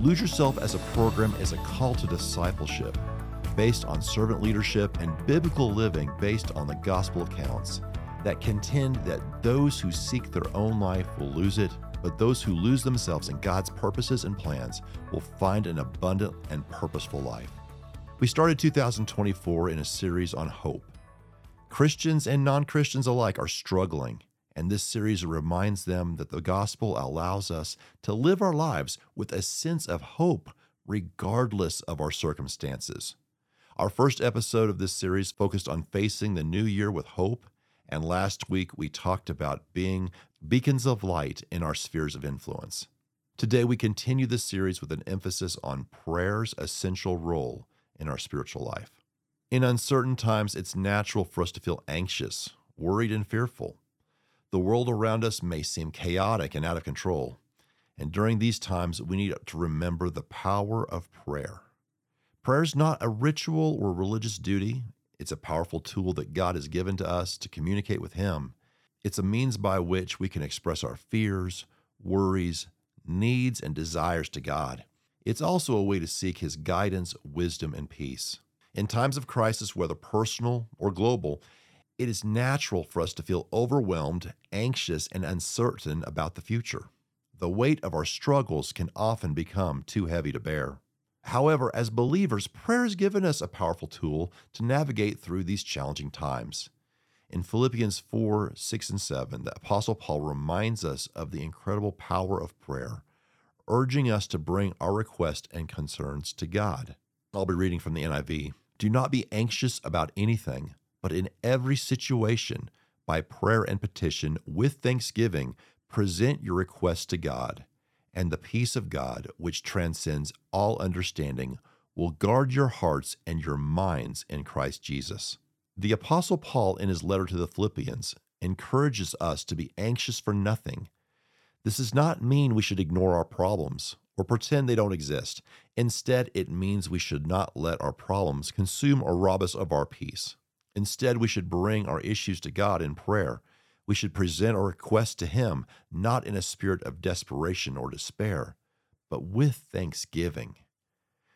Lose Yourself as a program is a call to discipleship based on servant leadership and biblical living based on the gospel accounts that contend that those who seek their own life will lose it, but those who lose themselves in God's purposes and plans will find an abundant and purposeful life. We started 2024 in a series on hope. Christians and non Christians alike are struggling and this series reminds them that the gospel allows us to live our lives with a sense of hope regardless of our circumstances. Our first episode of this series focused on facing the new year with hope, and last week we talked about being beacons of light in our spheres of influence. Today we continue this series with an emphasis on prayer's essential role in our spiritual life. In uncertain times, it's natural for us to feel anxious, worried, and fearful. The world around us may seem chaotic and out of control. And during these times, we need to remember the power of prayer. Prayer is not a ritual or religious duty, it's a powerful tool that God has given to us to communicate with Him. It's a means by which we can express our fears, worries, needs, and desires to God. It's also a way to seek His guidance, wisdom, and peace. In times of crisis, whether personal or global, it is natural for us to feel overwhelmed, anxious, and uncertain about the future. The weight of our struggles can often become too heavy to bear. However, as believers, prayer has given us a powerful tool to navigate through these challenging times. In Philippians 4 6 and 7, the Apostle Paul reminds us of the incredible power of prayer, urging us to bring our requests and concerns to God. I'll be reading from the NIV. Do not be anxious about anything but in every situation, by prayer and petition, with thanksgiving, present your requests to God, and the peace of God, which transcends all understanding, will guard your hearts and your minds in Christ Jesus. The Apostle Paul, in his letter to the Philippians, encourages us to be anxious for nothing. This does not mean we should ignore our problems or pretend they don't exist. Instead, it means we should not let our problems consume or rob us of our peace. Instead, we should bring our issues to God in prayer. We should present our requests to Him, not in a spirit of desperation or despair, but with thanksgiving.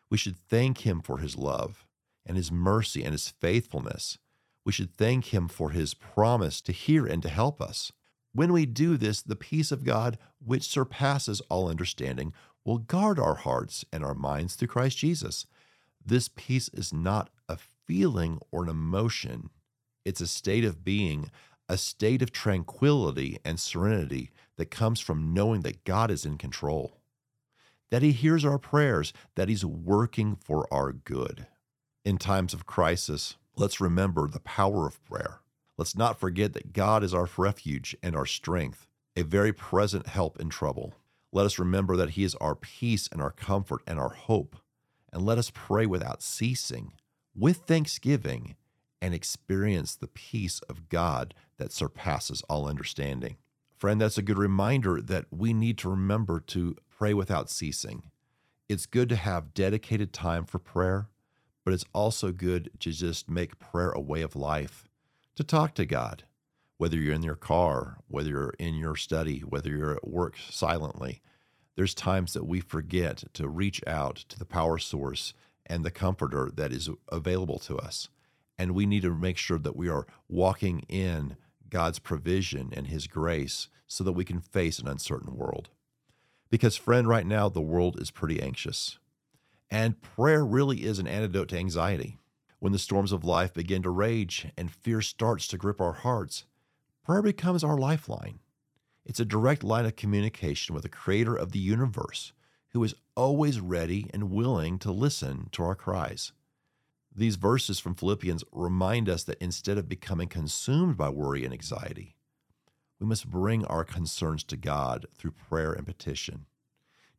We should thank Him for His love and His mercy and His faithfulness. We should thank Him for His promise to hear and to help us. When we do this, the peace of God, which surpasses all understanding, will guard our hearts and our minds through Christ Jesus. This peace is not feeling or an emotion. It's a state of being, a state of tranquility and serenity that comes from knowing that God is in control, that He hears our prayers, that He's working for our good. In times of crisis, let's remember the power of prayer. Let's not forget that God is our refuge and our strength, a very present help in trouble. Let us remember that He is our peace and our comfort and our hope. And let us pray without ceasing, with thanksgiving and experience the peace of God that surpasses all understanding. Friend, that's a good reminder that we need to remember to pray without ceasing. It's good to have dedicated time for prayer, but it's also good to just make prayer a way of life, to talk to God, whether you're in your car, whether you're in your study, whether you're at work silently. There's times that we forget to reach out to the power source and the comforter that is available to us. And we need to make sure that we are walking in God's provision and His grace so that we can face an uncertain world. Because, friend, right now the world is pretty anxious. And prayer really is an antidote to anxiety. When the storms of life begin to rage and fear starts to grip our hearts, prayer becomes our lifeline. It's a direct line of communication with the creator of the universe who is always ready and willing to listen to our cries. These verses from Philippians remind us that instead of becoming consumed by worry and anxiety, we must bring our concerns to God through prayer and petition.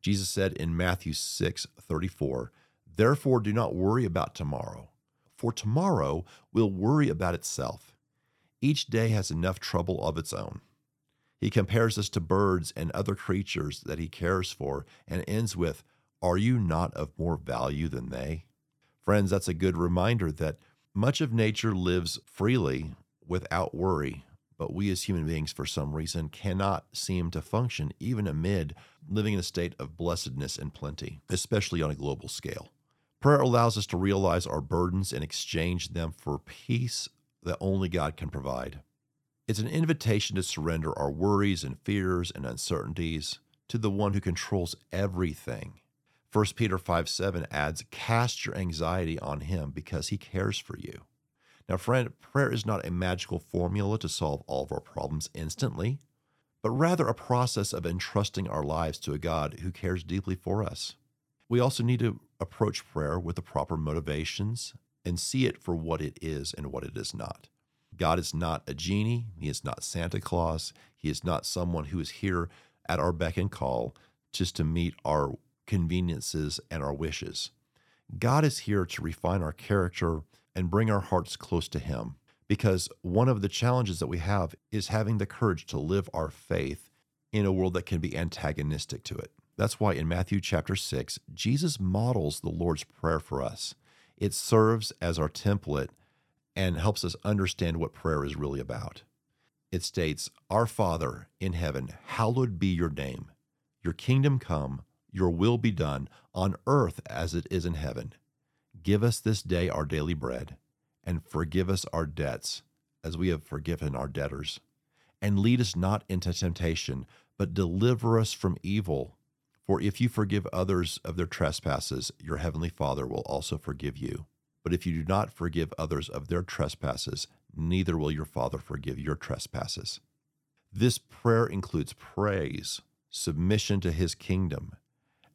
Jesus said in Matthew 6 34, Therefore do not worry about tomorrow, for tomorrow will worry about itself. Each day has enough trouble of its own. He compares us to birds and other creatures that he cares for and ends with, Are you not of more value than they? Friends, that's a good reminder that much of nature lives freely without worry, but we as human beings, for some reason, cannot seem to function even amid living in a state of blessedness and plenty, especially on a global scale. Prayer allows us to realize our burdens and exchange them for peace that only God can provide. It's an invitation to surrender our worries and fears and uncertainties to the one who controls everything. 1 Peter 5 7 adds, Cast your anxiety on him because he cares for you. Now, friend, prayer is not a magical formula to solve all of our problems instantly, but rather a process of entrusting our lives to a God who cares deeply for us. We also need to approach prayer with the proper motivations and see it for what it is and what it is not. God is not a genie. He is not Santa Claus. He is not someone who is here at our beck and call just to meet our conveniences and our wishes. God is here to refine our character and bring our hearts close to Him because one of the challenges that we have is having the courage to live our faith in a world that can be antagonistic to it. That's why in Matthew chapter 6, Jesus models the Lord's Prayer for us. It serves as our template and helps us understand what prayer is really about. It states, Our Father in heaven, hallowed be your name. Your kingdom come, your will be done, on earth as it is in heaven. Give us this day our daily bread, and forgive us our debts, as we have forgiven our debtors. And lead us not into temptation, but deliver us from evil. For if you forgive others of their trespasses, your heavenly Father will also forgive you. But if you do not forgive others of their trespasses, neither will your Father forgive your trespasses. This prayer includes praise, submission to his kingdom,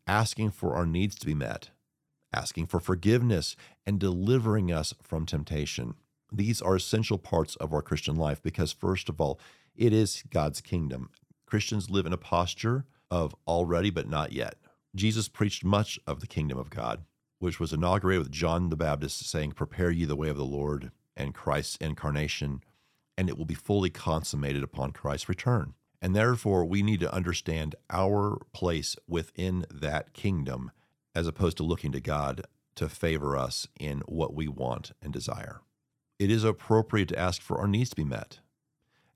asking for our needs to be met, asking for forgiveness, and delivering us from temptation. These are essential parts of our Christian life because, first of all, it is God's kingdom. Christians live in a posture of already but not yet. Jesus preached much of the kingdom of God which was inaugurated with John the Baptist saying, Prepare ye the way of the Lord and Christ's incarnation, and it will be fully consummated upon Christ's return. And therefore, we need to understand our place within that kingdom as opposed to looking to God to favor us in what we want and desire. It is appropriate to ask for our needs to be met,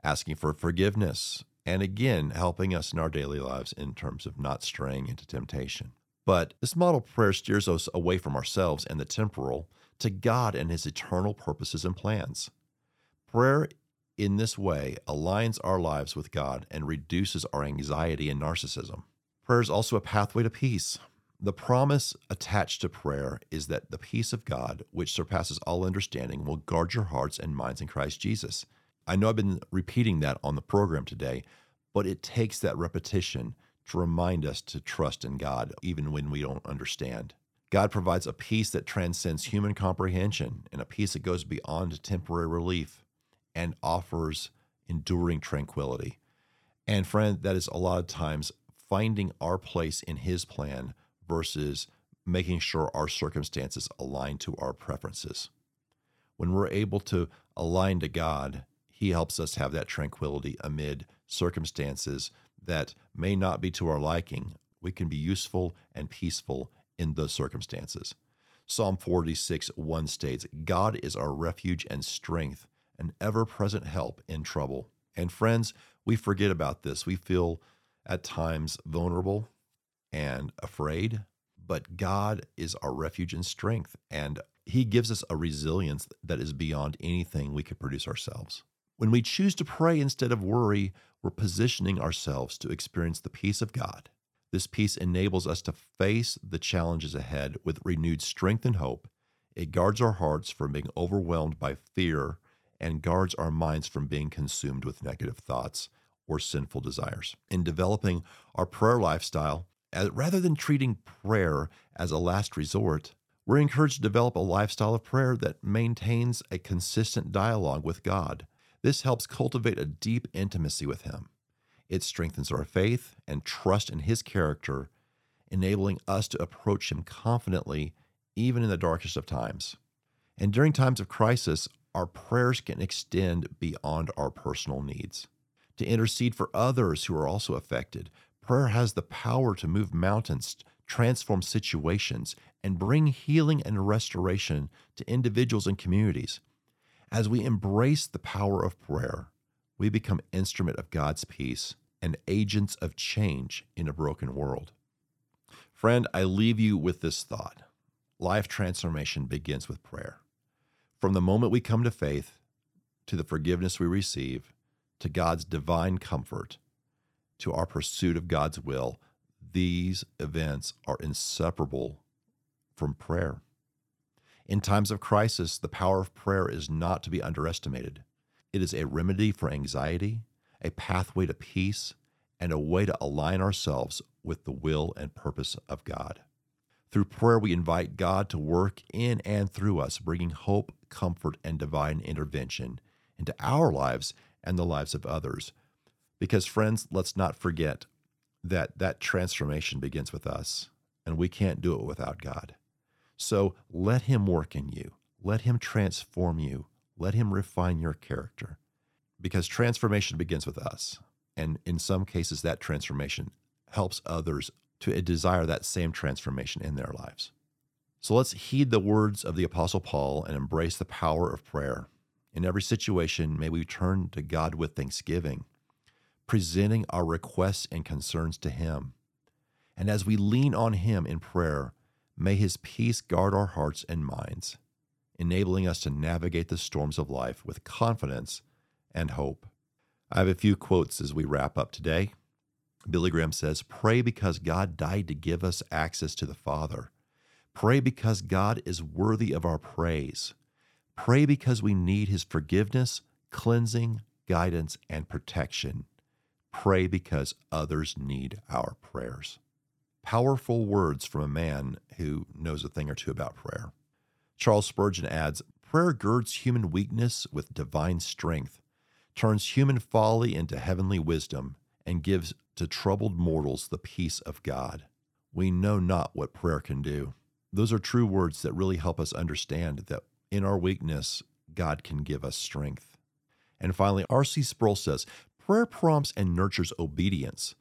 asking for forgiveness, and again, helping us in our daily lives in terms of not straying into temptation. But this model of prayer steers us away from ourselves and the temporal to God and his eternal purposes and plans. Prayer in this way aligns our lives with God and reduces our anxiety and narcissism. Prayer is also a pathway to peace. The promise attached to prayer is that the peace of God, which surpasses all understanding, will guard your hearts and minds in Christ Jesus. I know I've been repeating that on the program today, but it takes that repetition to remind us to trust in God even when we don't understand. God provides a peace that transcends human comprehension and a peace that goes beyond temporary relief and offers enduring tranquility. And friend, that is a lot of times finding our place in His plan versus making sure our circumstances align to our preferences. When we're able to align to God, He helps us have that tranquility amid circumstances that may not be to our liking, we can be useful and peaceful in those circumstances. Psalm 46 1 states, God is our refuge and strength, an ever present help in trouble. And friends, we forget about this. We feel at times vulnerable and afraid, but God is our refuge and strength, and He gives us a resilience that is beyond anything we could produce ourselves. When we choose to pray instead of worry, we're positioning ourselves to experience the peace of God. This peace enables us to face the challenges ahead with renewed strength and hope. It guards our hearts from being overwhelmed by fear and guards our minds from being consumed with negative thoughts or sinful desires. In developing our prayer lifestyle, rather than treating prayer as a last resort, we're encouraged to develop a lifestyle of prayer that maintains a consistent dialogue with God. This helps cultivate a deep intimacy with Him. It strengthens our faith and trust in His character enabling us to approach Him confidently, even in the darkest of times. And during times of crisis, our prayers can extend beyond our personal needs. To intercede for others who are also affected, prayer has the power to move mountains, transform situations, and bring healing and restoration to individuals and communities. As we embrace the power of prayer, we become instrument of God's peace and agents of change in a broken world. Friend, I leave you with this thought. Life transformation begins with prayer. From the moment we come to faith, to the forgiveness we receive, to God's divine comfort, to our pursuit of God's will, these events are inseparable from prayer. In times of crisis, the power of prayer is not to be underestimated. It is a remedy for anxiety, a pathway to peace, and a way to align ourselves with the will and purpose of God. Through prayer, we invite God to work in and through us, bringing hope, comfort, and divine intervention into our lives and the lives of others. Because, friends, let's not forget that that transformation begins with us, and we can't do it without God. So let Him work in you, let Him transform you, let Him refine your character. Because transformation begins with us. And in some cases, that transformation helps others to uh, desire that same transformation in their lives. So let's heed the words of the Apostle Paul and embrace the power of prayer. In every situation, may we turn to God with thanksgiving, presenting our requests and concerns to Him. And as we lean on Him in prayer, may His peace guard our hearts and minds, enabling us to navigate the storms of life with confidence and hope. I have a few quotes as we wrap up today. Billy Graham says, Pray because God died to give us access to the Father. Pray because God is worthy of our praise. Pray because we need his forgiveness, cleansing, guidance, and protection. Pray because others need our prayers. Powerful words from a man who knows a thing or two about prayer. Charles Spurgeon adds Prayer girds human weakness with divine strength, turns human folly into heavenly wisdom, and gives to troubled mortals the peace of God. We know not what prayer can do. Those are true words that really help us understand that in our weakness, God can give us strength. And finally, R.C. Sproul says prayer prompts and nurtures obedience,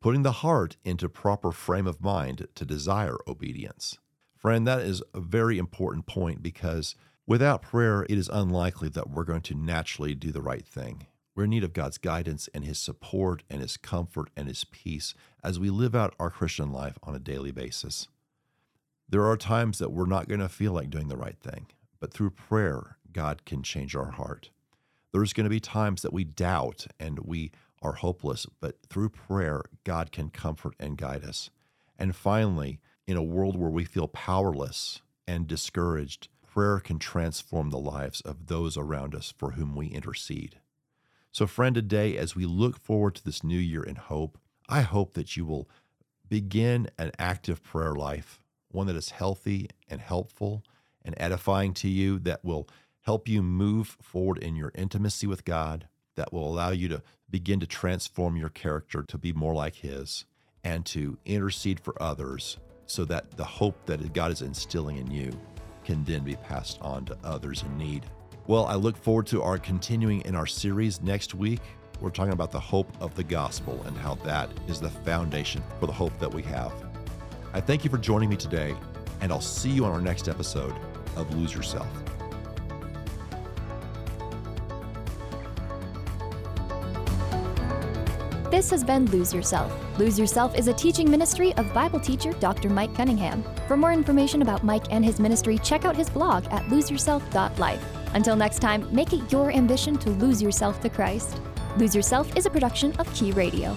putting the heart into proper frame of mind to desire obedience. Friend, that is a very important point because without prayer, it is unlikely that we're going to naturally do the right thing. We're in need of God's guidance and His support and His comfort and His peace as we live out our Christian life on a daily basis. There are times that we're not going to feel like doing the right thing, but through prayer, God can change our heart. There's going to be times that we doubt and we are hopeless, but through prayer, God can comfort and guide us. And finally, in a world where we feel powerless and discouraged, prayer can transform the lives of those around us for whom we intercede. So, friend, today, as we look forward to this new year in hope, I hope that you will begin an active prayer life, one that is healthy and helpful and edifying to you, that will help you move forward in your intimacy with God, that will allow you to begin to transform your character to be more like His, and to intercede for others so that the hope that God is instilling in you can then be passed on to others in need. Well, I look forward to our continuing in our series next week. We're talking about the hope of the gospel and how that is the foundation for the hope that we have. I thank you for joining me today, and I'll see you on our next episode of Lose Yourself. This has been Lose Yourself. Lose Yourself is a teaching ministry of Bible teacher Dr. Mike Cunningham. For more information about Mike and his ministry, check out his blog at loseyourself.life. Until next time, make it your ambition to lose yourself to Christ. Lose Yourself is a production of Key Radio.